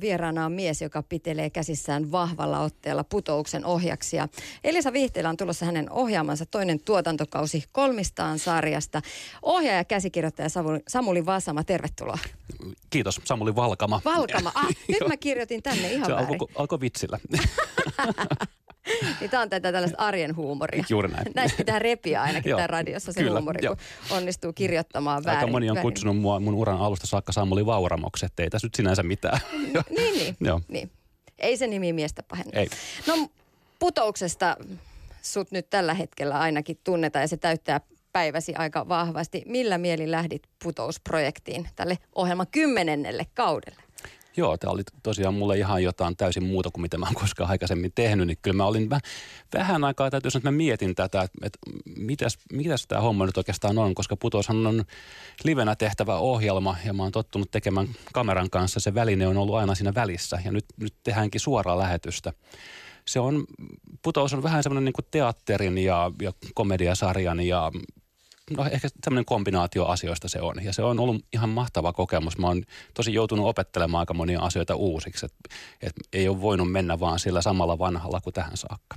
vieraana on mies, joka pitelee käsissään vahvalla otteella putouksen ohjaksia. Elisa Vihteellä on tulossa hänen ohjaamansa toinen tuotantokausi kolmistaan sarjasta. Ohjaaja käsikirjoittaja Samuli Vasama, tervetuloa. Kiitos, Samuli Valkama. Valkama, ah, nyt mä kirjoitin tänne ihan Se väärin. alkoi alko vitsillä. Niin tämä on tätä tällaista arjen huumoria. Juuri näin. Näistä pitää repiä ainakin tää radiossa se kyllä, huumori, joo. kun onnistuu kirjoittamaan väärin. Aika moni on väärin. kutsunut mua mun uran alusta saakka Samuli Vauramoksi, että ei tässä nyt sinänsä mitään. Niin, niin. Joo. niin. Ei se nimi miestä pahenna. Ei. No putouksesta sut nyt tällä hetkellä ainakin tunnetaan ja se täyttää päiväsi aika vahvasti. Millä mieli lähdit putousprojektiin tälle ohjelman kymmenennelle kaudelle? Joo, tämä oli tosiaan mulle ihan jotain täysin muuta kuin mitä mä oon koskaan aikaisemmin tehnyt. Niin kyllä mä olin väh, vähän aikaa, täytyy sanoa, että mä mietin tätä, että, että mitäs, mitäs tämä homma nyt oikeastaan on, koska Putoushan on livenä tehtävä ohjelma ja mä oon tottunut tekemään kameran kanssa. Se väline on ollut aina siinä välissä ja nyt, nyt tehdäänkin suoraa lähetystä. Se on, Putous on vähän semmoinen niin teatterin ja, ja komediasarjan ja no ehkä tämmöinen kombinaatio asioista se on. Ja se on ollut ihan mahtava kokemus. Mä oon tosi joutunut opettelemaan aika monia asioita uusiksi. Että et ei ole voinut mennä vaan sillä samalla vanhalla kuin tähän saakka.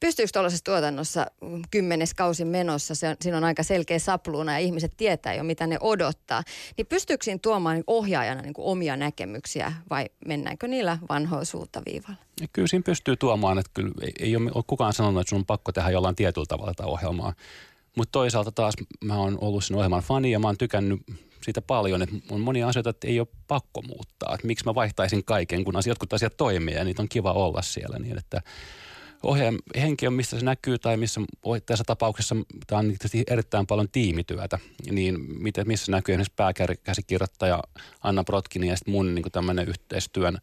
Pystyykö tuollaisessa tuotannossa mm, kymmenes kausi menossa, se on, siinä on aika selkeä sapluuna ja ihmiset tietää jo mitä ne odottaa, niin pystyykö siinä tuomaan niin ohjaajana niin omia näkemyksiä vai mennäänkö niillä vanhoilla suuntaviivalla? Ja kyllä siinä pystyy tuomaan, että kyllä ei, ei ole kukaan sanonut, että sun on pakko tehdä jollain tietyllä tavalla tätä ohjelmaa. Mutta toisaalta taas mä oon ollut sen ohjelman fani ja mä oon tykännyt siitä paljon, että on monia asioita, että ei ole pakko muuttaa. Että miksi mä vaihtaisin kaiken, kun asiat, jotkut asiat toimii ja niitä on kiva olla siellä. Niin että ohjaajan henki on, mistä se näkyy tai missä tässä tapauksessa tämä on erittäin paljon tiimityötä, niin miten, missä näkyy esimerkiksi pääkäsikirjoittaja Anna Brotkini ja sitten mun niin tämmöinen yhteistyön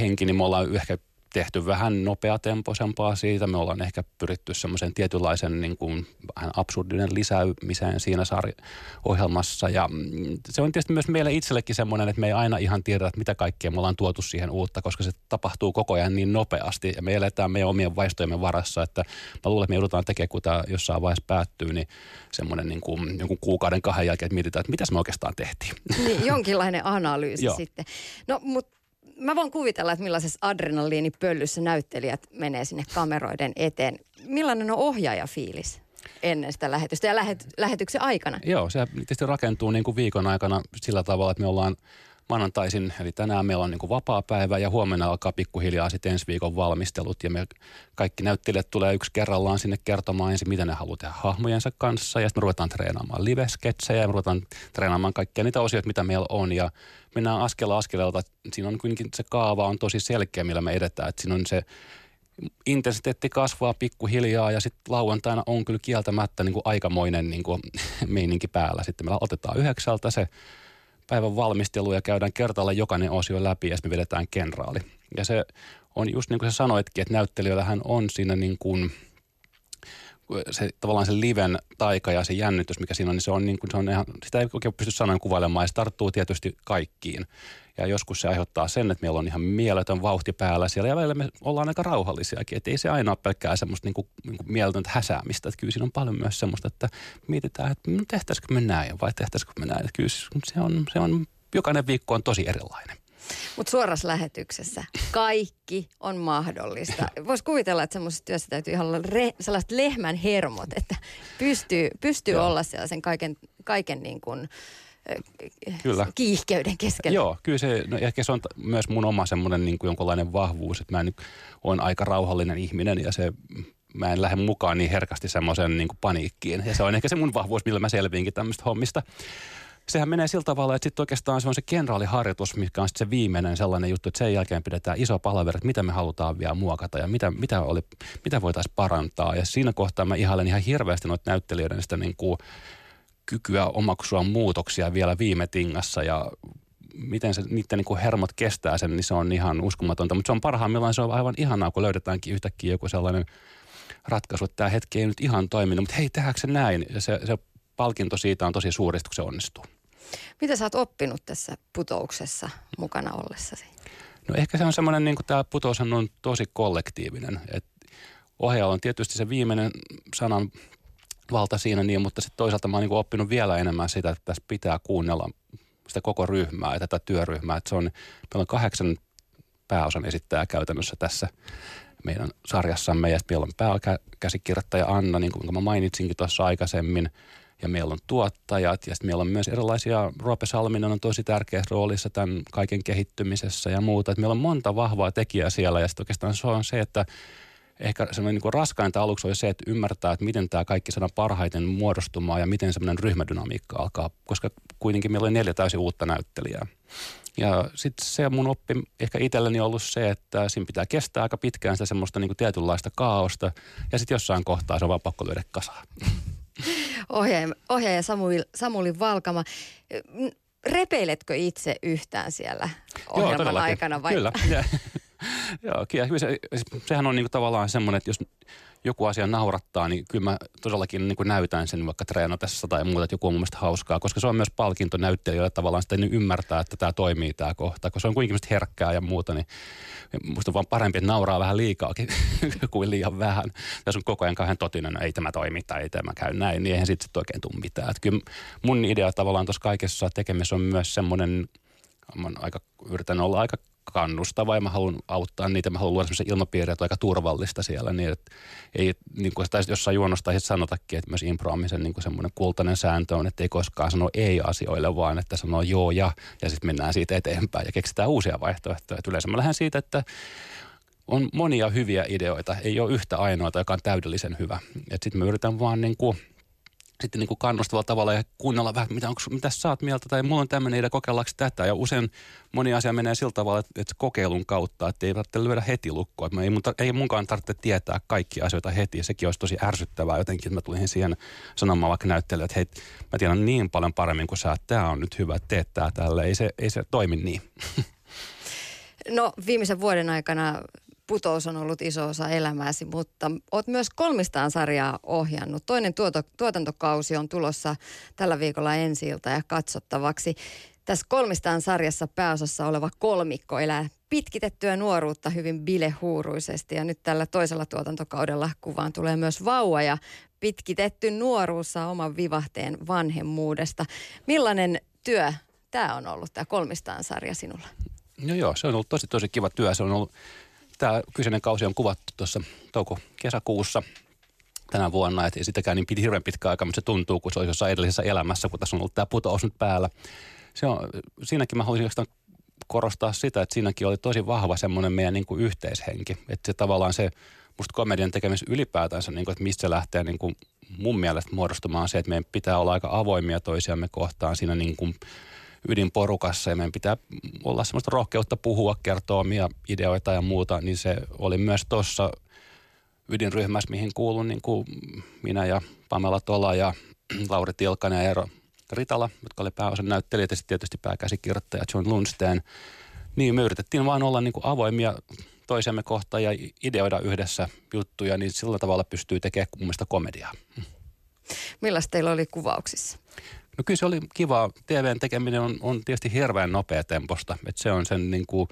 henki, niin me ollaan ehkä tehty vähän nopeatempoisempaa siitä. Me ollaan ehkä pyritty semmoisen tietynlaisen niin kuin vähän absurdinen lisäymiseen siinä sarjaohjelmassa. Ja mm, se on tietysti myös meille itsellekin semmoinen, että me ei aina ihan tiedä, että mitä kaikkea me ollaan tuotu siihen uutta, koska se tapahtuu koko ajan niin nopeasti. Ja me eletään meidän omien vaistojemme varassa, että mä luulen, että me joudutaan tekemään, kun tämä jossain vaiheessa päättyy, niin semmoinen niin kuin, jonkun kuukauden kahden jälkeen, että mietitään, että mitäs me oikeastaan tehtiin. Niin, jonkinlainen analyysi sitten. No, mutta mä voin kuvitella, että millaisessa adrenaliinipöllyssä näyttelijät menee sinne kameroiden eteen. Millainen on ohjaajafiilis ennen sitä lähetystä ja lähet, lähetyksen aikana? Joo, se tietysti rakentuu niin kuin viikon aikana sillä tavalla, että me ollaan maanantaisin, eli tänään meillä on niin kuin vapaa päivä ja huomenna alkaa pikkuhiljaa sitten ensi viikon valmistelut ja me kaikki näyttelijät tulee yksi kerrallaan sinne kertomaan ensin, mitä ne haluaa tehdä hahmojensa kanssa ja sitten me ruvetaan treenaamaan live-sketsejä ja me ruvetaan treenaamaan kaikkia niitä osioita, mitä meillä on ja mennään askel askeleelta. Siinä on kuitenkin se kaava on tosi selkeä, millä me edetään, että siinä on se intensiteetti kasvaa pikkuhiljaa ja sitten lauantaina on kyllä kieltämättä niin kuin aikamoinen niin kuin meininki päällä. Sitten me otetaan yhdeksältä se päivän valmistelu ja käydään kertalla jokainen osio läpi ja me vedetään kenraali. Ja se on just niin kuin sä sanoitkin, että näyttelijöillähän on siinä niin kuin se, tavallaan se liven taika ja se jännitys, mikä siinä on, niin se on, niin kuin, se on ihan, sitä ei oikein pysty sanoen kuvailemaan ja se tarttuu tietysti kaikkiin. Ja joskus se aiheuttaa sen, että meillä on ihan mieletön vauhti päällä siellä ja välillä me ollaan aika rauhallisiakin. Että ei se aina ole pelkkää semmoista niin kuin, niin kuin mieletöntä häsäämistä. Että kyllä siinä on paljon myös semmoista, että mietitään, että no, tehtäisikö me näin vai tehtäisikö me näin. Että kyllä se on, se on, jokainen viikko on tosi erilainen. Mutta suorassa lähetyksessä kaikki on mahdollista. Voisi kuvitella, että semmoisessa työssä täytyy ihan olla re, sellaiset lehmän hermot, että pystyy, pystyy Joo. olla sellaisen kaiken, kaiken niin kuin, Kyllä. kiihkeyden keskellä. Joo, kyllä se, no ehkä se on t- myös mun oma semmoinen niin kuin jonkunlainen vahvuus, että mä nyt on aika rauhallinen ihminen ja se, mä en lähde mukaan niin herkästi semmoisen niin kuin paniikkiin. Ja se on ehkä se mun vahvuus, millä mä selviinkin tämmöistä hommista. Sehän menee sillä tavalla, että sitten oikeastaan se on se kenraaliharjoitus, mikä on sitten se viimeinen sellainen juttu, että sen jälkeen pidetään iso palaveri, että mitä me halutaan vielä muokata ja mitä, mitä, oli, mitä voitaisiin parantaa. Ja siinä kohtaa mä ihailen ihan hirveästi noita näyttelijöiden sitä niin kuin kykyä omaksua muutoksia vielä viime tingassa ja miten se, niiden niin kuin hermot kestää sen, niin se on ihan uskomatonta. Mutta se on parhaimmillaan, se on aivan ihanaa, kun löydetäänkin yhtäkkiä joku sellainen ratkaisu, että tämä hetki ei nyt ihan toiminut, mutta hei, tehdäänkö se näin? Ja se, se palkinto siitä on tosi suuri, kun se onnistuu. Mitä sä oot oppinut tässä putouksessa mukana ollessasi? No ehkä se on semmoinen, niin kuin tämä putoushan on tosi kollektiivinen. Et ohjaajalla on tietysti se viimeinen sanan valta siinä, niin, mutta sitten toisaalta mä oon niin oppinut vielä enemmän sitä, että tässä pitää kuunnella sitä koko ryhmää ja tätä työryhmää. Että se on, meillä on kahdeksan pääosan esittäjää käytännössä tässä meidän sarjassamme. Ja meillä on pääkäsikirjoittaja Anna, niin kuin mä mainitsinkin tuossa aikaisemmin. Ja meillä on tuottajat ja sitten meillä on myös erilaisia, Roope Salminen on tosi tärkeässä roolissa tämän kaiken kehittymisessä ja muuta. Että meillä on monta vahvaa tekijää siellä ja sitten oikeastaan se on se, että ehkä semmoinen niin raskainta aluksi oli se, että ymmärtää, että miten tämä kaikki saadaan parhaiten muodostumaan ja miten semmoinen ryhmädynamiikka alkaa, koska kuitenkin meillä oli neljä täysin uutta näyttelijää. Ja sitten se mun oppi ehkä itselleni on ollut se, että siinä pitää kestää aika pitkään sitä semmoista niin kuin tietynlaista kaaosta ja sitten jossain kohtaa se on vaan pakko lyödä kasaan. Ohjaaja, ohjaaja Samuli, Samuli Valkama. Repeiletkö itse yhtään siellä ohjelman Joo, aikana? Vai? Kyllä. Joo, kyllä. Se, sehän on niinku tavallaan semmoinen, että jos joku asia naurattaa, niin kyllä mä todellakin niin kuin näytän sen vaikka treenatessa tai muuta, että joku on mun mielestä hauskaa, koska se on myös palkinto näyttelijöille tavallaan sitä niin ymmärtää, että tämä toimii tämä kohta, koska se on kuitenkin herkkää ja muuta, niin musta on vaan parempi, että nauraa vähän liikaakin kuin liian vähän. Tässä on koko ajan kauhean totinen, no ei tämä toimi tai ei tämä käy näin, niin eihän sitten sit oikein tule mitään. Että kyllä mun idea tavallaan tuossa kaikessa tekemisessä on myös semmoinen, mä aika, yritän olla aika kannustava ja mä haluan auttaa niitä. Mä haluan luoda sellaisen ilmapiiriä, että on aika turvallista siellä. Niin, että ei, niin kuin sitä jossain juonosta sanotakin, että myös improamisen niin semmoinen kultainen sääntö on, että ei koskaan sano ei asioille, vaan että sanoo joo ja, ja sitten mennään siitä eteenpäin ja keksitään uusia vaihtoehtoja. Et yleensä mä lähden siitä, että on monia hyviä ideoita, ei ole yhtä ainoata, joka on täydellisen hyvä. Sitten mä yritän vaan niin kuin sitten niin kuin kannustavalla tavalla ja kuunnella vähän, mitä, onko, mitä sä oot mieltä, tai mulla on tämmöinen idea, kokeillaanko tätä. Ja usein moni asia menee sillä tavalla, että, että kokeilun kautta, että ei tarvitse lyödä heti lukkoa. Että ei, mun, ei munkaan tarvitse tietää kaikki asioita heti. Sekin olisi tosi ärsyttävää jotenkin, että mä tulin siihen sanomaan vaikka näyttelijä, että hei, mä tiedän niin paljon paremmin kuin sä, että tämä on nyt hyvä, teet tää tälle. Ei se, ei se toimi niin. No viimeisen vuoden aikana putous on ollut iso osa elämääsi, mutta oot myös kolmistaan sarjaa ohjannut. Toinen tuoto, tuotantokausi on tulossa tällä viikolla ensi ja katsottavaksi. Tässä kolmistaan sarjassa pääosassa oleva kolmikko elää pitkitettyä nuoruutta hyvin bilehuuruisesti ja nyt tällä toisella tuotantokaudella kuvaan tulee myös vauva ja pitkitetty nuoruus saa oman vivahteen vanhemmuudesta. Millainen työ tämä on ollut, tämä kolmistaan sarja sinulla? No joo, se on ollut tosi tosi kiva työ. Se on ollut Tämä kyseinen kausi on kuvattu tuossa touko-kesäkuussa tänä vuonna, että ei sitäkään niin piti hirveän pitkä aika, mutta se tuntuu, kun se olisi jossain edellisessä elämässä, kun tässä on ollut tämä putous nyt päällä. Se on, siinäkin mä haluaisin korostaa sitä, että siinäkin oli tosi vahva semmoinen meidän niin kuin yhteishenki. Että se tavallaan se, musta komedian tekemis ylipäätänsä, niin kuin, että mistä se lähtee niin kuin mun mielestä muodostumaan se, että meidän pitää olla aika avoimia toisiamme kohtaan siinä niin kuin ydinporukassa ja meidän pitää olla semmoista rohkeutta puhua, kertoa omia ideoita ja muuta, niin se oli myös tuossa ydinryhmässä, mihin kuulun niin kuin minä ja Pamela Tola ja Lauri Tilkanen ja Eero Ritala, jotka oli pääosan näyttelijät ja sitten tietysti pääkäsikirjoittaja John Lundsten. Niin me yritettiin vaan olla niin kuin avoimia toisemme kohtaan ja ideoida yhdessä juttuja, niin sillä tavalla pystyy tekemään mielestä komediaa. Millaista teillä oli kuvauksissa? No kyllä se oli kiva. TVn tekeminen on, on tietysti hirveän nopea temposta. Että se on sen niin kuin,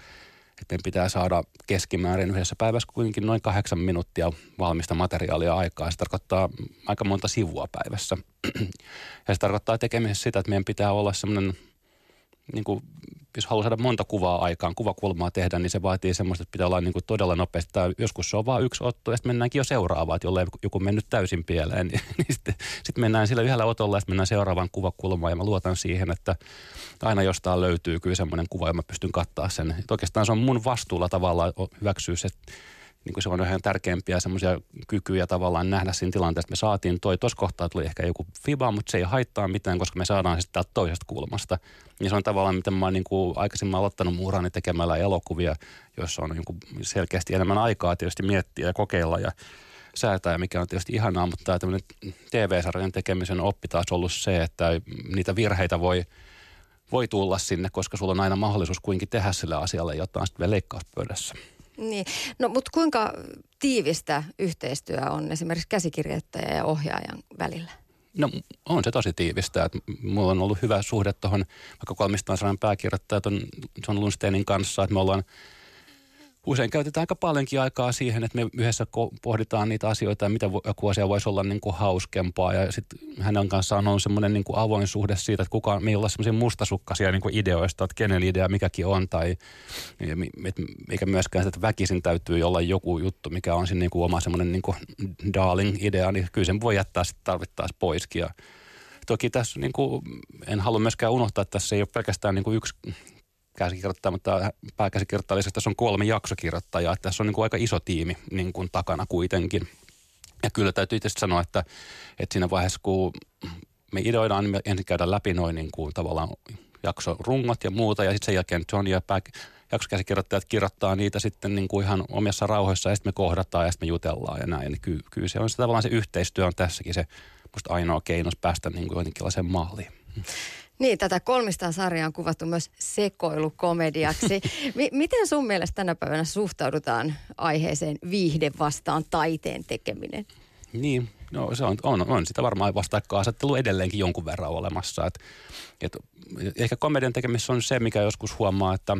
että pitää saada keskimäärin yhdessä päivässä kuitenkin noin kahdeksan minuuttia valmista materiaalia aikaa. Se tarkoittaa aika monta sivua päivässä. ja se tarkoittaa tekemisessä sitä, että meidän pitää olla semmoinen niin kuin, jos haluaa saada monta kuvaa aikaan, kuvakulmaa tehdä, niin se vaatii semmoista, että pitää olla niin kuin todella nopeasti. Tai joskus se on vain yksi otto ja sitten mennäänkin jo seuraavaan, että jollei joku mennyt täysin pieleen, niin, niin sitten, sitten mennään sillä yhdellä otolla ja sitten mennään seuraavaan kuvakulmaan. Ja mä luotan siihen, että aina jostain löytyy kyllä semmoinen kuva, ja mä pystyn kattaa sen. Että oikeastaan se on mun vastuulla tavallaan hyväksyä se niin kuin se on ihan tärkeimpiä semmoisia kykyjä tavallaan nähdä siinä tilanteessa. Me saatiin toi, tuossa kohtaa tuli ehkä joku fiba, mutta se ei haittaa mitään, koska me saadaan se toisesta kulmasta. Ja se on tavallaan, miten mä oon niin kuin aikaisemmin aloittanut muurani tekemällä elokuvia, joissa on niin kuin selkeästi enemmän aikaa tietysti miettiä ja kokeilla ja säätää, mikä on tietysti ihanaa, mutta tämä tämmöinen TV-sarjan tekemisen oppi taas ollut se, että niitä virheitä voi voi tulla sinne, koska sulla on aina mahdollisuus kuinkin tehdä sille asialle jotain sitten vielä leikkauspöydässä. Niin, no mutta kuinka tiivistä yhteistyö on esimerkiksi käsikirjoittajan ja ohjaajan välillä? No on se tosi tiivistä. Että mulla on ollut hyvä suhde tuohon vaikka kolmistaan sanan pääkirjoittaja tuon John Lundsteinin kanssa, että me ollaan usein käytetään aika paljonkin aikaa siihen, että me yhdessä pohditaan niitä asioita ja mitä joku asia voisi olla niin kuin hauskempaa. Ja sitten hänen kanssaan on semmoinen niin kuin avoin suhde siitä, että kukaan, me ei olla semmoisia mustasukkaisia niin kuin ideoista, että kenen idea mikäkin on. Tai eikä myöskään sitä, että väkisin täytyy olla joku juttu, mikä on siinä niin kuin oma semmoinen niin kuin darling-idea, niin kyllä sen voi jättää sitten tarvittaessa poiskin. Toki tässä niin kuin, en halua myöskään unohtaa, että tässä ei ole pelkästään niin kuin yksi käsikirjoittaja, mutta pääkäsikirjoittaja lisäksi tässä on kolme jaksokirjoittajaa. Että tässä on niin kuin aika iso tiimi niin kuin takana kuitenkin. Ja kyllä täytyy itse sanoa, että, että siinä vaiheessa kun me ideoidaan, niin me ensin käydään läpi noin niin kuin tavallaan jaksorungot ja muuta. Ja sitten sen jälkeen John ja pää, jaksokäsikirjoittajat kirjoittaa niitä sitten niin kuin ihan omissa rauhoissa ja sitten me kohdataan ja sitten me jutellaan ja näin. Niin kyllä, kyllä se on se tavallaan se yhteistyö on tässäkin se musta ainoa keinos päästä niin kuin jotenkin malliin. Niin, tätä kolmistaan sarjaa on kuvattu myös sekoilukomediaksi. M- miten sun mielestä tänä päivänä suhtaudutaan aiheeseen viihde vastaan taiteen tekeminen? Niin, no se on, on, on sitä varmaan vastakkainasettelu edelleenkin jonkun verran olemassa. Et, et, ehkä komedian tekemisessä on se, mikä joskus huomaa, että,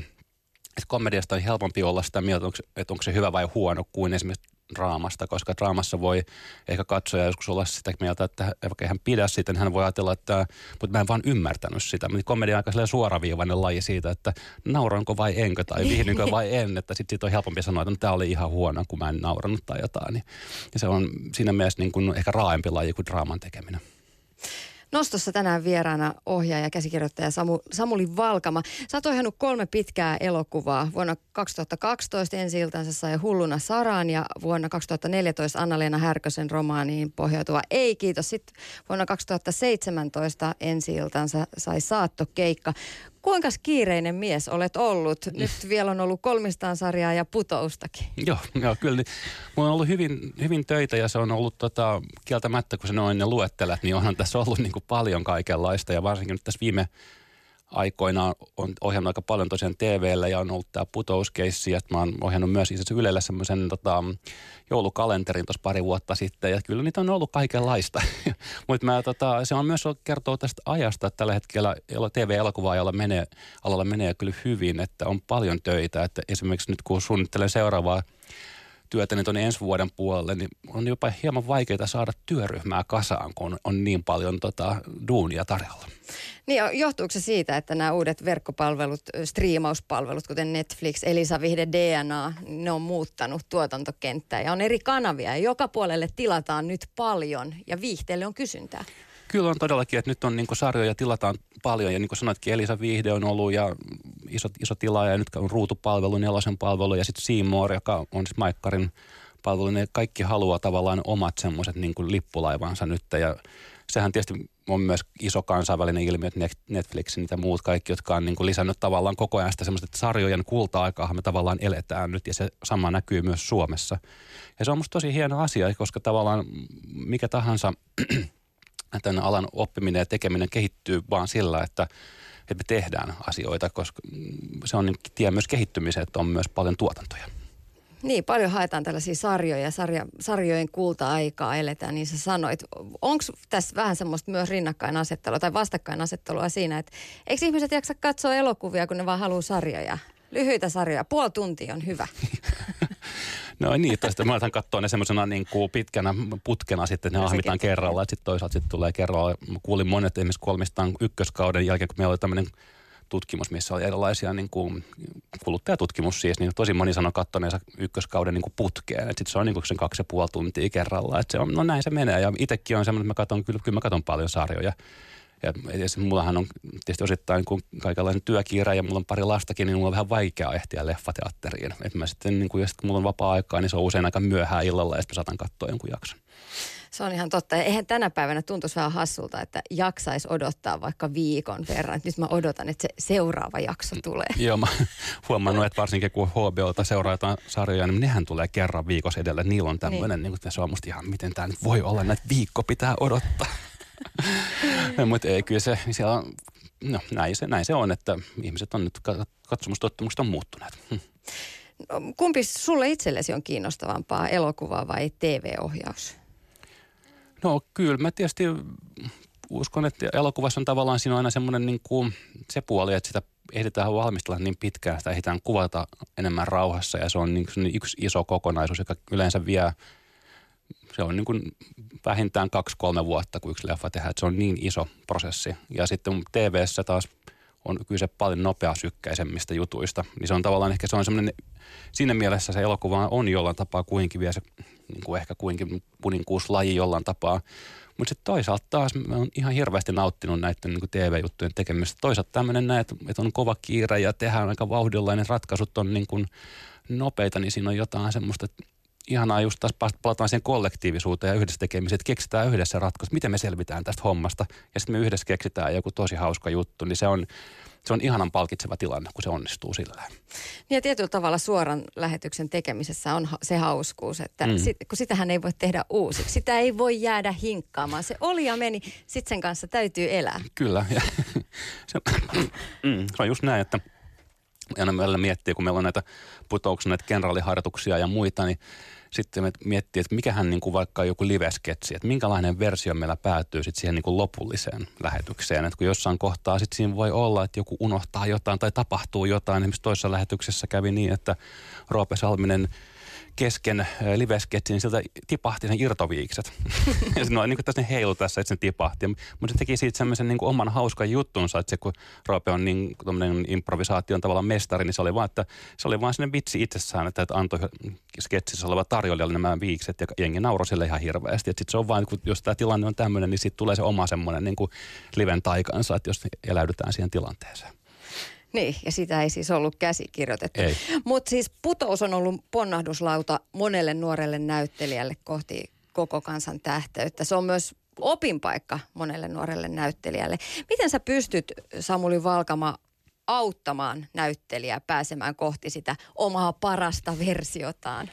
että komediasta on helpompi olla sitä mieltä, että onko se hyvä vai huono, kuin esimerkiksi draamasta, koska draamassa voi ehkä katsoja joskus olla sitä mieltä, että vaikka hän pidä siitä, niin hän voi ajatella, että mutta mä en vaan ymmärtänyt sitä. Mutta komedia on aika suoraviivainen laji siitä, että nauranko vai enkö tai vihdynkö vai en, että sitten sit on helpompi sanoa, että no, tämä oli ihan huono, kun mä en naurannut tai jotain. Ja se on siinä mielessä niin kuin ehkä raaempi laji kuin draaman tekeminen. Nostossa tänään vieraana ohjaaja ja käsikirjoittaja Samu, Samuli Valkama. Sä oot ohjannut kolme pitkää elokuvaa. Vuonna 2012 ensi sai Hulluna Saraan ja vuonna 2014 Anna-Leena Härkösen romaaniin pohjautuva Ei kiitos. Sitten vuonna 2017 ensi sai Saattokeikka. Kuinka kiireinen mies olet ollut? Nyt vielä on ollut kolmistaan sarjaa ja putoustakin. Joo, joo kyllä. Niin, mulla on ollut hyvin, hyvin töitä ja se on ollut tota, kieltämättä, kun se noin ne luettelet, niin onhan tässä ollut niin kuin paljon kaikenlaista. Ja varsinkin nyt tässä viime aikoina on ohjannut aika paljon tosiaan TVllä ja on ollut tämä putouskeissi, että mä oon ohjannut myös itse Ylelle semmoisen tota, joulukalenterin tuossa pari vuotta sitten ja kyllä niitä on ollut kaikenlaista. Mutta tota, se on myös kertoo tästä ajasta, että tällä hetkellä TV-elokuva-alalla menee, alalla menee kyllä hyvin, että on paljon töitä, että esimerkiksi nyt kun suunnittelen seuraavaa työtäni tuonne ensi vuoden puolelle, niin on jopa hieman vaikeaa saada työryhmää kasaan, kun on niin paljon tota, duunia tarjolla. Niin, johtuuko se siitä, että nämä uudet verkkopalvelut, striimauspalvelut, kuten Netflix, Elisa Vihde, DNA, ne on muuttanut tuotantokenttää ja on eri kanavia ja joka puolelle tilataan nyt paljon ja viihteelle on kysyntää? Kyllä on todellakin, että nyt on niin sarjoja tilataan paljon ja niin kuin sanoitkin, Elisa Vihde on ollut ja iso, iso tilaaja ja nyt on ruutupalvelu, nelosen palvelu ja sitten Seymour, joka on siis Maikkarin palvelu, ne kaikki haluaa tavallaan omat semmoiset niin lippulaivansa nyt ja sehän tietysti on myös iso kansainvälinen ilmiö, että Netflix ja muut kaikki, jotka on niin kuin lisännyt tavallaan koko ajan sitä semmoista, että sarjojen kulta-aikaa me tavallaan eletään nyt ja se sama näkyy myös Suomessa. Ja se on musta tosi hieno asia, koska tavallaan mikä tahansa tämän alan oppiminen ja tekeminen kehittyy vaan sillä, että, että me tehdään asioita, koska se on niin tie myös kehittymiseen, että on myös paljon tuotantoja. Niin, paljon haetaan tällaisia sarjoja, sarja, sarjojen kulta-aikaa eletään, niin sä sanoit. Onko tässä vähän semmoista myös rinnakkainasettelua tai vastakkainasettelua siinä, että eikö ihmiset jaksa katsoa elokuvia, kun ne vaan haluaa sarjoja? Lyhyitä sarjoja, puoli tuntia on hyvä. No niin, tästä mä aletaan katsoa ne semmoisena niin kuin pitkänä putkena sitten, ne no, ahmitaan kerralla. Sitten toisaalta sitten tulee kerralla. Mä kuulin monet esimerkiksi kolmistaan ykköskauden jälkeen, kun meillä oli tämmöinen tutkimus, missä oli erilaisia niin kuin, kuluttajatutkimus siis, niin tosi moni sanoi kattoneensa ykköskauden niin kuin putkeen. Sitten se on niin kuin sen kaksi ja puoli tuntia kerralla. Et se on, no näin se menee. Ja itsekin on semmoinen, että mä katson, kyllä, kyllä mä katson paljon sarjoja. Ja mullahan on tietysti osittain kun kaikenlainen työkiire ja mulla on pari lastakin, niin mulla on vähän vaikea ehtiä leffateatteriin. Et mä sitten, niin kun, kun mulla on vapaa-aikaa, niin se on usein aika myöhään illalla ja sitten mä saatan katsoa jonkun jakson. Se on ihan totta. Ja eihän tänä päivänä tuntuisi vähän hassulta, että jaksaisi odottaa vaikka viikon verran. Nyt mä odotan, että se seuraava jakso tulee. Joo, mä huomannut, että varsinkin kun HBOta seuraa jotain sarjoja, niin nehän tulee kerran viikossa edellä. Niillä on tämmöinen, niin. niin se on musta ihan, miten tämä nyt voi olla, että viikko pitää odottaa. Mutta ei, kyllä se, siellä on, no näin se, näin se on, että ihmiset on nyt, katsomustottumukset on muuttuneet. No, kumpi sulle itsellesi on kiinnostavampaa, elokuva vai TV-ohjaus? No kyllä, mä tietysti uskon, että elokuvassa on tavallaan siinä on aina semmoinen niin kuin se puoli, että sitä ehditään valmistella niin pitkään, sitä ehditään kuvata enemmän rauhassa ja se on niin yksi iso kokonaisuus, joka yleensä vie se on niin kuin vähintään kaksi-kolme vuotta, kun yksi leffa tehdään. Että se on niin iso prosessi. Ja sitten tv taas on kyse paljon nopeasykkäisemmistä jutuista. Niin se on tavallaan ehkä se on semmoinen, siinä mielessä se elokuva on jollain tapaa kuinkin vielä se, niin kuin ehkä kuinkin puninkuuslaji jollain tapaa. Mutta sitten toisaalta taas mä oon ihan hirveästi nauttinut näiden niin TV-juttujen tekemistä. Toisaalta tämmöinen näet, että on kova kiire ja tehdään aika vauhdillainen ratkaisut on niin kuin nopeita, niin siinä on jotain semmoista, että ihanaa just taas palataan siihen kollektiivisuuteen ja yhdessä tekemiseen, että keksitään yhdessä ratkaisu, miten me selvitään tästä hommasta ja sitten me yhdessä keksitään joku tosi hauska juttu, niin se on, se on ihanan palkitseva tilanne, kun se onnistuu sillä Niin ja tietyllä tavalla suoran lähetyksen tekemisessä on se hauskuus, että mm. sit, kun sitähän ei voi tehdä uusiksi. Sitä ei voi jäädä hinkkaamaan. Se oli ja meni, sitten sen kanssa täytyy elää. Kyllä. Ja, se, mm, se on just näin, että aina meillä miettii, kun meillä on näitä putouksia, näitä kenraaliharjoituksia ja muita, niin sitten miettii, että mikähän niin kuin vaikka joku livesketsi, että minkälainen versio meillä päätyy sitten siihen niin kuin lopulliseen lähetykseen. Että kun jossain kohtaa sitten siinä voi olla, että joku unohtaa jotain tai tapahtuu jotain. Esimerkiksi toisessa lähetyksessä kävi niin, että Roope Salminen – kesken livesketsin, niin sieltä tipahti sen irtoviikset. ja se on niin kuin tässä heilu tässä, että se tipahti. Mutta se teki siitä semmoisen niin oman hauskan juttunsa, että se kun Roope on niin improvisaation tavallaan mestari, niin se oli vaan, että se oli vaan sinne vitsi itsessään, että, että antoi sketsissä oleva tarjoilijalle nämä viikset ja jengi nauroi sille ihan hirveästi. Sitten se on vaan, jos tämä tilanne on tämmöinen, niin sitten tulee se oma semmoinen niin kuin liven taikansa, että jos eläydytään siihen tilanteeseen. Niin, ja sitä ei siis ollut käsikirjoitettu. Mutta siis putous on ollut ponnahduslauta monelle nuorelle näyttelijälle kohti koko kansan tähteyttä. Se on myös opinpaikka monelle nuorelle näyttelijälle. Miten sä pystyt, Samuli Valkama, auttamaan näyttelijää pääsemään kohti sitä omaa parasta versiotaan?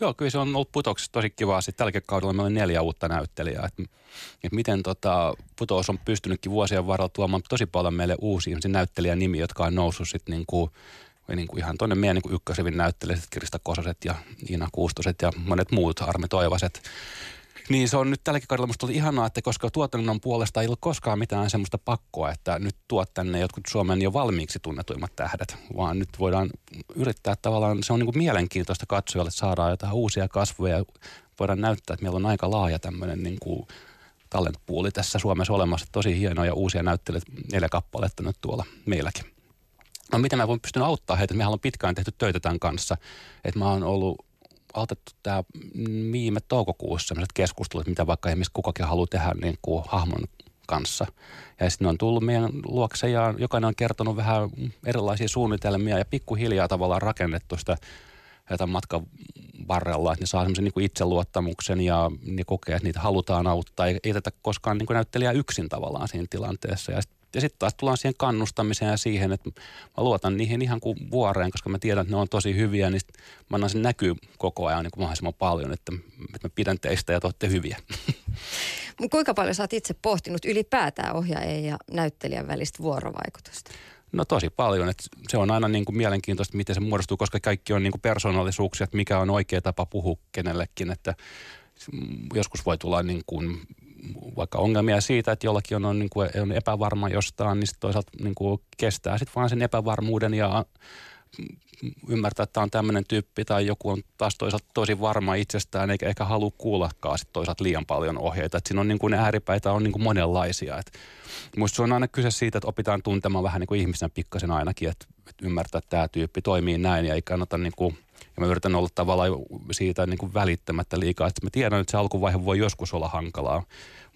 Joo, kyllä se on ollut putoksessa tosi kivaa. Sitten tällä kaudella meillä on neljä uutta näyttelijää. Et, et miten tota, putous on pystynytkin vuosien varrella tuomaan tosi paljon meille uusia näyttelijänimiä, jotka on noussut sitten niinku, niinku ihan tuonne meidän niinku ykkösevin näyttelijät, Kirista Kososet ja Iina Kuustoset ja monet muut, Arme Toivaset. Niin se on nyt tälläkin kaudella musta oli ihanaa, että koska tuotannon puolesta ei ole koskaan mitään semmoista pakkoa, että nyt tuot tänne jotkut Suomen jo valmiiksi tunnetuimmat tähdet, vaan nyt voidaan yrittää tavallaan, se on niin kuin mielenkiintoista katsojalle, että saadaan jotain uusia kasvoja ja voidaan näyttää, että meillä on aika laaja tämmöinen niin kuin talentpuuli tässä Suomessa olemassa. Tosi hienoja uusia näyttelijöitä, neljä kappaletta nyt tuolla meilläkin. No miten mä voin pystyä auttamaan heitä? Mehän on pitkään tehty töitä tämän kanssa. Että mä oon ollut aloitettu tämä viime toukokuussa sellaiset keskustelut, mitä vaikka esimerkiksi kukakin haluaa tehdä niin kuin hahmon kanssa. Ja sitten ne on tullut meidän luokse ja jokainen on kertonut vähän erilaisia suunnitelmia ja pikkuhiljaa tavallaan rakennettu sitä tämän matkan varrella, että ne saa semmoisen niin itseluottamuksen ja ne kokee, että niitä halutaan auttaa. Ei, ei tätä koskaan niin näyttelijä yksin tavallaan siinä tilanteessa. Ja sit ja sitten taas tullaan siihen kannustamiseen ja siihen, että mä luotan niihin ihan kuin vuoreen, koska mä tiedän, että ne on tosi hyviä, niin mä annan sen näkyy koko ajan niin kuin mahdollisimman paljon, että, että mä pidän teistä ja te olette hyviä. Kuinka paljon sä oot itse pohtinut ylipäätään ohjaajien ja näyttelijän välistä vuorovaikutusta? No tosi paljon. Että se on aina niin kuin mielenkiintoista, miten se muodostuu, koska kaikki on niin kuin persoonallisuuksia, että mikä on oikea tapa puhua kenellekin. Että joskus voi tulla niin kuin vaikka ongelmia siitä, että jollakin on, niin kuin, on epävarma jostain, niin toisaalta niin kuin kestää sitten vaan sen epävarmuuden ja ymmärtää, että on tämmöinen tyyppi tai joku on taas toisaalta tosi varma itsestään eikä ehkä halua kuullakaan sit toisaalta liian paljon ohjeita. Et siinä on niin kuin ne ääripäitä on niin kuin monenlaisia. Et se on aina kyse siitä, että opitaan tuntemaan vähän niin kuin ihmisen pikkasen ainakin, että, että ymmärtää, että tämä tyyppi toimii näin ja ei kannata niin kuin ja mä yritän olla tavallaan siitä niin kuin välittämättä liikaa. Että mä tiedän, että se alkuvaihe voi joskus olla hankalaa.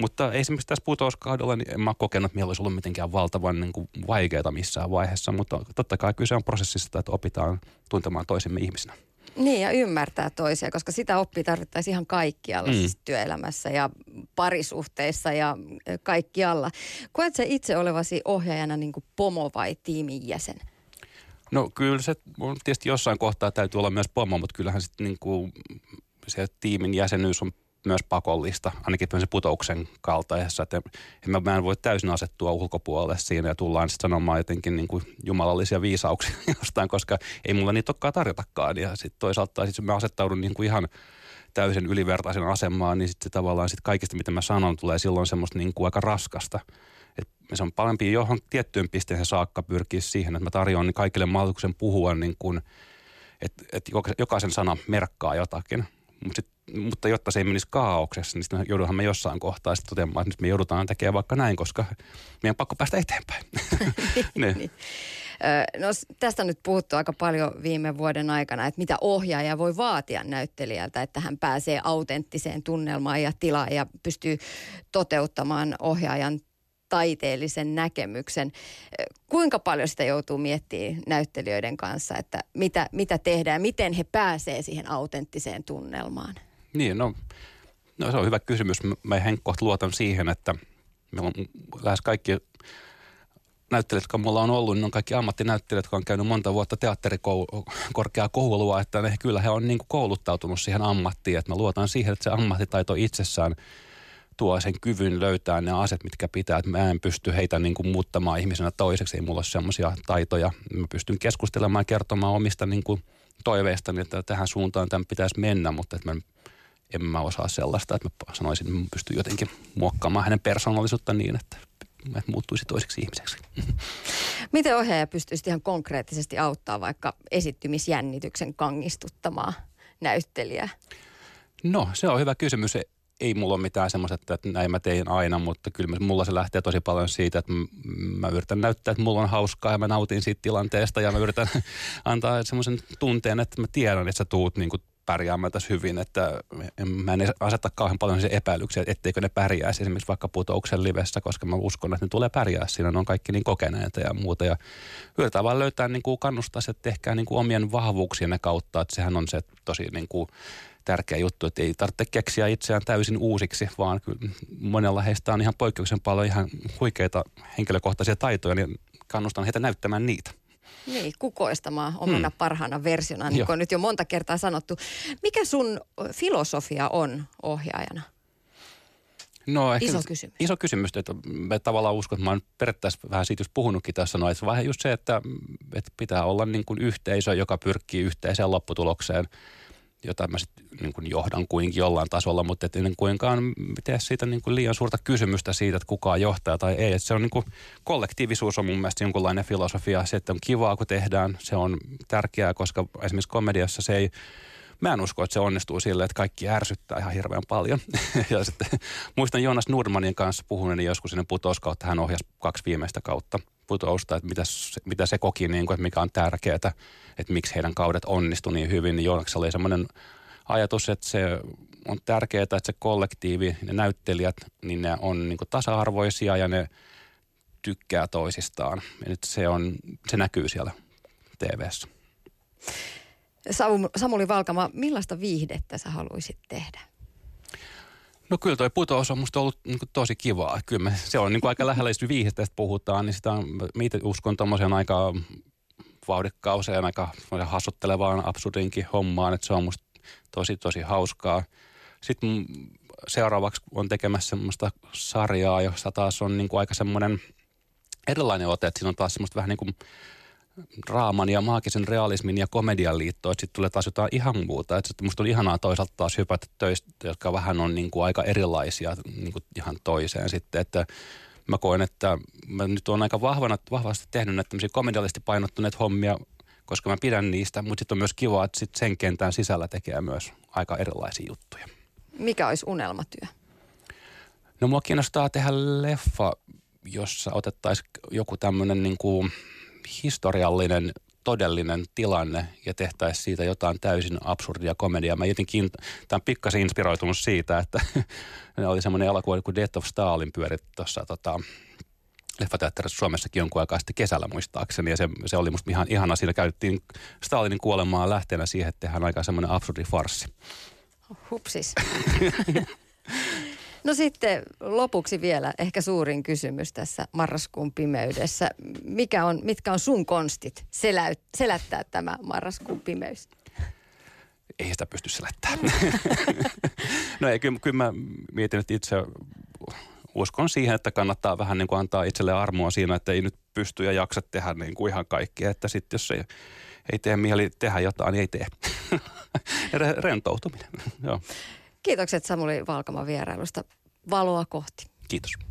Mutta esimerkiksi tässä putouskaudella niin en mä kokenut, että meillä olisi ollut mitenkään valtavan niin kuin vaikeaa missään vaiheessa. Mutta totta kai kyse on prosessista, että opitaan tuntemaan toisemme ihmisinä. Niin ja ymmärtää toisia, koska sitä oppii tarvittaisiin ihan kaikkialla mm. siis työelämässä ja parisuhteissa ja kaikkialla. Koet sä itse olevasi ohjaajana niin kuin pomo vai tiimin jäsen? No kyllä se tietysti jossain kohtaa täytyy olla myös pomo, mutta kyllähän sitten niin kuin se tiimin jäsenyys on myös pakollista, ainakin se putouksen kaltaisessa, että en mä en voi täysin asettua ulkopuolelle siinä ja tullaan sitten sanomaan jotenkin niin kuin jumalallisia viisauksia jostain, koska ei mulla niitä olekaan tarjotakaan. Ja sitten toisaalta sit mä asettaudun niin kuin ihan täysin ylivertaisen asemaan, niin sitten tavallaan sit kaikista, mitä mä sanon, tulee silloin semmoista niin kuin aika raskasta. Et se on parempi johon tiettyyn pisteeseen saakka pyrkiä siihen, että mä tarjoan niin kaikille mahdollisuuden puhua niin kuin, että, että jokaisen sana merkkaa jotakin. Mut sit, mutta jotta se ei menisi kaauksessa, niin joudunhan me jossain kohtaa sitten toteamaan, että nyt me joudutaan tekemään vaikka näin, koska meidän on pakko päästä eteenpäin. niin. niin. No tästä on nyt puhuttu aika paljon viime vuoden aikana, että mitä ohjaaja voi vaatia näyttelijältä, että hän pääsee autenttiseen tunnelmaan ja tilaan ja pystyy toteuttamaan ohjaajan taiteellisen näkemyksen. Kuinka paljon sitä joutuu miettimään näyttelijöiden kanssa, että mitä, mitä tehdään miten he pääsee siihen autenttiseen tunnelmaan? Niin, no, no se on hyvä kysymys. Mä henkkoht luotan siihen, että meillä on lähes kaikki näyttelijät, jotka mulla on ollut, niin on kaikki ammattinäyttelijät, jotka on käynyt monta vuotta teatterikorkeakoulua, että ne, kyllä he on niin kuin kouluttautunut siihen ammattiin, että mä luotan siihen, että se ammattitaito itsessään tuo sen kyvyn löytää ne aset, mitkä pitää, että mä en pysty heitä niin kuin muuttamaan ihmisenä toiseksi, ei mulla ole semmoisia taitoja. Mä pystyn keskustelemaan ja kertomaan omista niin kuin toiveistani, että tähän suuntaan tämän pitäisi mennä, mutta että mä en mä osaa sellaista, että mä sanoisin, että mä pystyn jotenkin muokkaamaan hänen persoonallisuutta niin, että että muuttuisi toiseksi ihmiseksi. Miten ohjaaja pystyisi ihan konkreettisesti auttaa vaikka esittymisjännityksen kangistuttamaa näyttelijää? No, se on hyvä kysymys. Ei mulla ole mitään semmoista, että näin mä tein aina, mutta kyllä mulla se lähtee tosi paljon siitä, että mä yritän näyttää, että mulla on hauskaa ja mä nautin siitä tilanteesta ja mä yritän antaa semmoisen tunteen, että mä tiedän, että sä tuut niin kuin pärjäämään tässä hyvin, että mä en aseta kauhean paljon epäilyksiä, etteikö ne pärjäisi esimerkiksi vaikka putouksen livessä, koska mä uskon, että ne tulee pärjää siinä, ne on kaikki niin kokeneita ja muuta ja yritetään vaan löytää niin kuin kannustaa se, että tehkää niin kuin omien vahvuuksien kautta, että sehän on se tosi niin kuin tärkeä juttu, että ei tarvitse keksiä itseään täysin uusiksi, vaan kyllä monella heistä on ihan poikkeuksellisen paljon ihan huikeita henkilökohtaisia taitoja, niin kannustan heitä näyttämään niitä. Niin, kukoistamaan omana hmm. parhaana versiona, niin kuin on nyt jo monta kertaa sanottu. Mikä sun filosofia on ohjaajana? No, ehkä iso kysymys. Iso kysymys, että mä tavallaan uskon, että mä oon periaatteessa vähän siitä just puhunutkin tässä, no, että vähän just se, että, että pitää olla niin kuin yhteisö, joka pyrkii yhteiseen lopputulokseen – jota mä sitten niin johdan kuitenkin jollain tasolla, mutta et ennen kuinkaan tee siitä niin kuin liian suurta kysymystä siitä, että kuka on johtaja tai ei. Et se on niin kuin, kollektiivisuus on mun mielestä jonkunlainen filosofia. Se, että on kivaa, kun tehdään, se on tärkeää, koska esimerkiksi komediassa se ei, mä en usko, että se onnistuu sille, että kaikki ärsyttää ihan hirveän paljon. ja sitten muistan Jonas Nurmanin kanssa puhuneeni joskus sinne putouskautta, hän ohjasi kaksi viimeistä kautta putousta, että mitä, mitä se koki, niin kuin, että mikä on tärkeää, että miksi heidän kaudet onnistui niin hyvin, niin Joonaksella oli semmoinen ajatus, että se on tärkeää, että se kollektiivi, ne näyttelijät, niin ne on niin kuin tasa-arvoisia ja ne tykkää toisistaan. Ja nyt se, on, se näkyy siellä TV-ssä. Samuli Valkama, millaista viihdettä sä haluaisit tehdä? No kyllä toi putous on musta ollut niin kuin, tosi kivaa. Kyllä me, se on niin kuin, aika lähellä, jos viihdestä puhutaan, niin sitä on, itse uskon tuommoisen aika vauhdikkauseen, aika hassuttelevaan absurdinkin hommaan, että se on musta tosi tosi hauskaa. Sitten seuraavaksi on tekemässä semmoista sarjaa, jossa taas on niin kuin aika semmoinen erilainen ote, että siinä on taas semmoista vähän niin kuin raaman ja maagisen realismin ja komedian liitto, että sitten tulee taas jotain ihan muuta. Että musta on ihanaa toisaalta taas hypätä töistä, jotka vähän on niin kuin aika erilaisia niin kuin ihan toiseen sitten, että mä koen, että mä nyt on aika vahvana, vahvasti tehnyt näitä tämmöisiä komediallisesti painottuneet hommia, koska mä pidän niistä, mutta sitten on myös kiva, että sit sen kentän sisällä tekee myös aika erilaisia juttuja. Mikä olisi unelmatyö? No mua kiinnostaa tehdä leffa, jossa otettaisiin joku tämmöinen niin kuin historiallinen todellinen tilanne ja tehtäisiin siitä jotain täysin absurdia komediaa. Mä jotenkin, tämä on pikkasen inspiroitunut siitä, että oli semmoinen elokuva kuin Death of Stalin pyörit tuossa tota, leffateatterissa Suomessakin jonkun aikaa sitten kesällä muistaakseni. Ja se, se oli musta ihan ihana. Siinä käytettiin Stalinin kuolemaa lähteenä siihen, että tehdään aika semmoinen absurdi farsi. Hupsis. No sitten lopuksi vielä ehkä suurin kysymys tässä marraskuun pimeydessä. Mikä on, mitkä on sun konstit selä, selättää tämä marraskuun pimeys? Ei sitä pysty selättämään. no ei, kyllä, kyllä mä mietin, että itse uskon siihen, että kannattaa vähän niin kuin antaa itselle armoa siinä, että ei nyt pysty ja jaksa tehdä niin kuin ihan kaikkea. Että sitten jos ei, ei tee mieli tehdä jotain, niin ei tee. Rentoutuminen, joo. Kiitokset Samuli Valkaman vierailusta. Valoa kohti. Kiitos.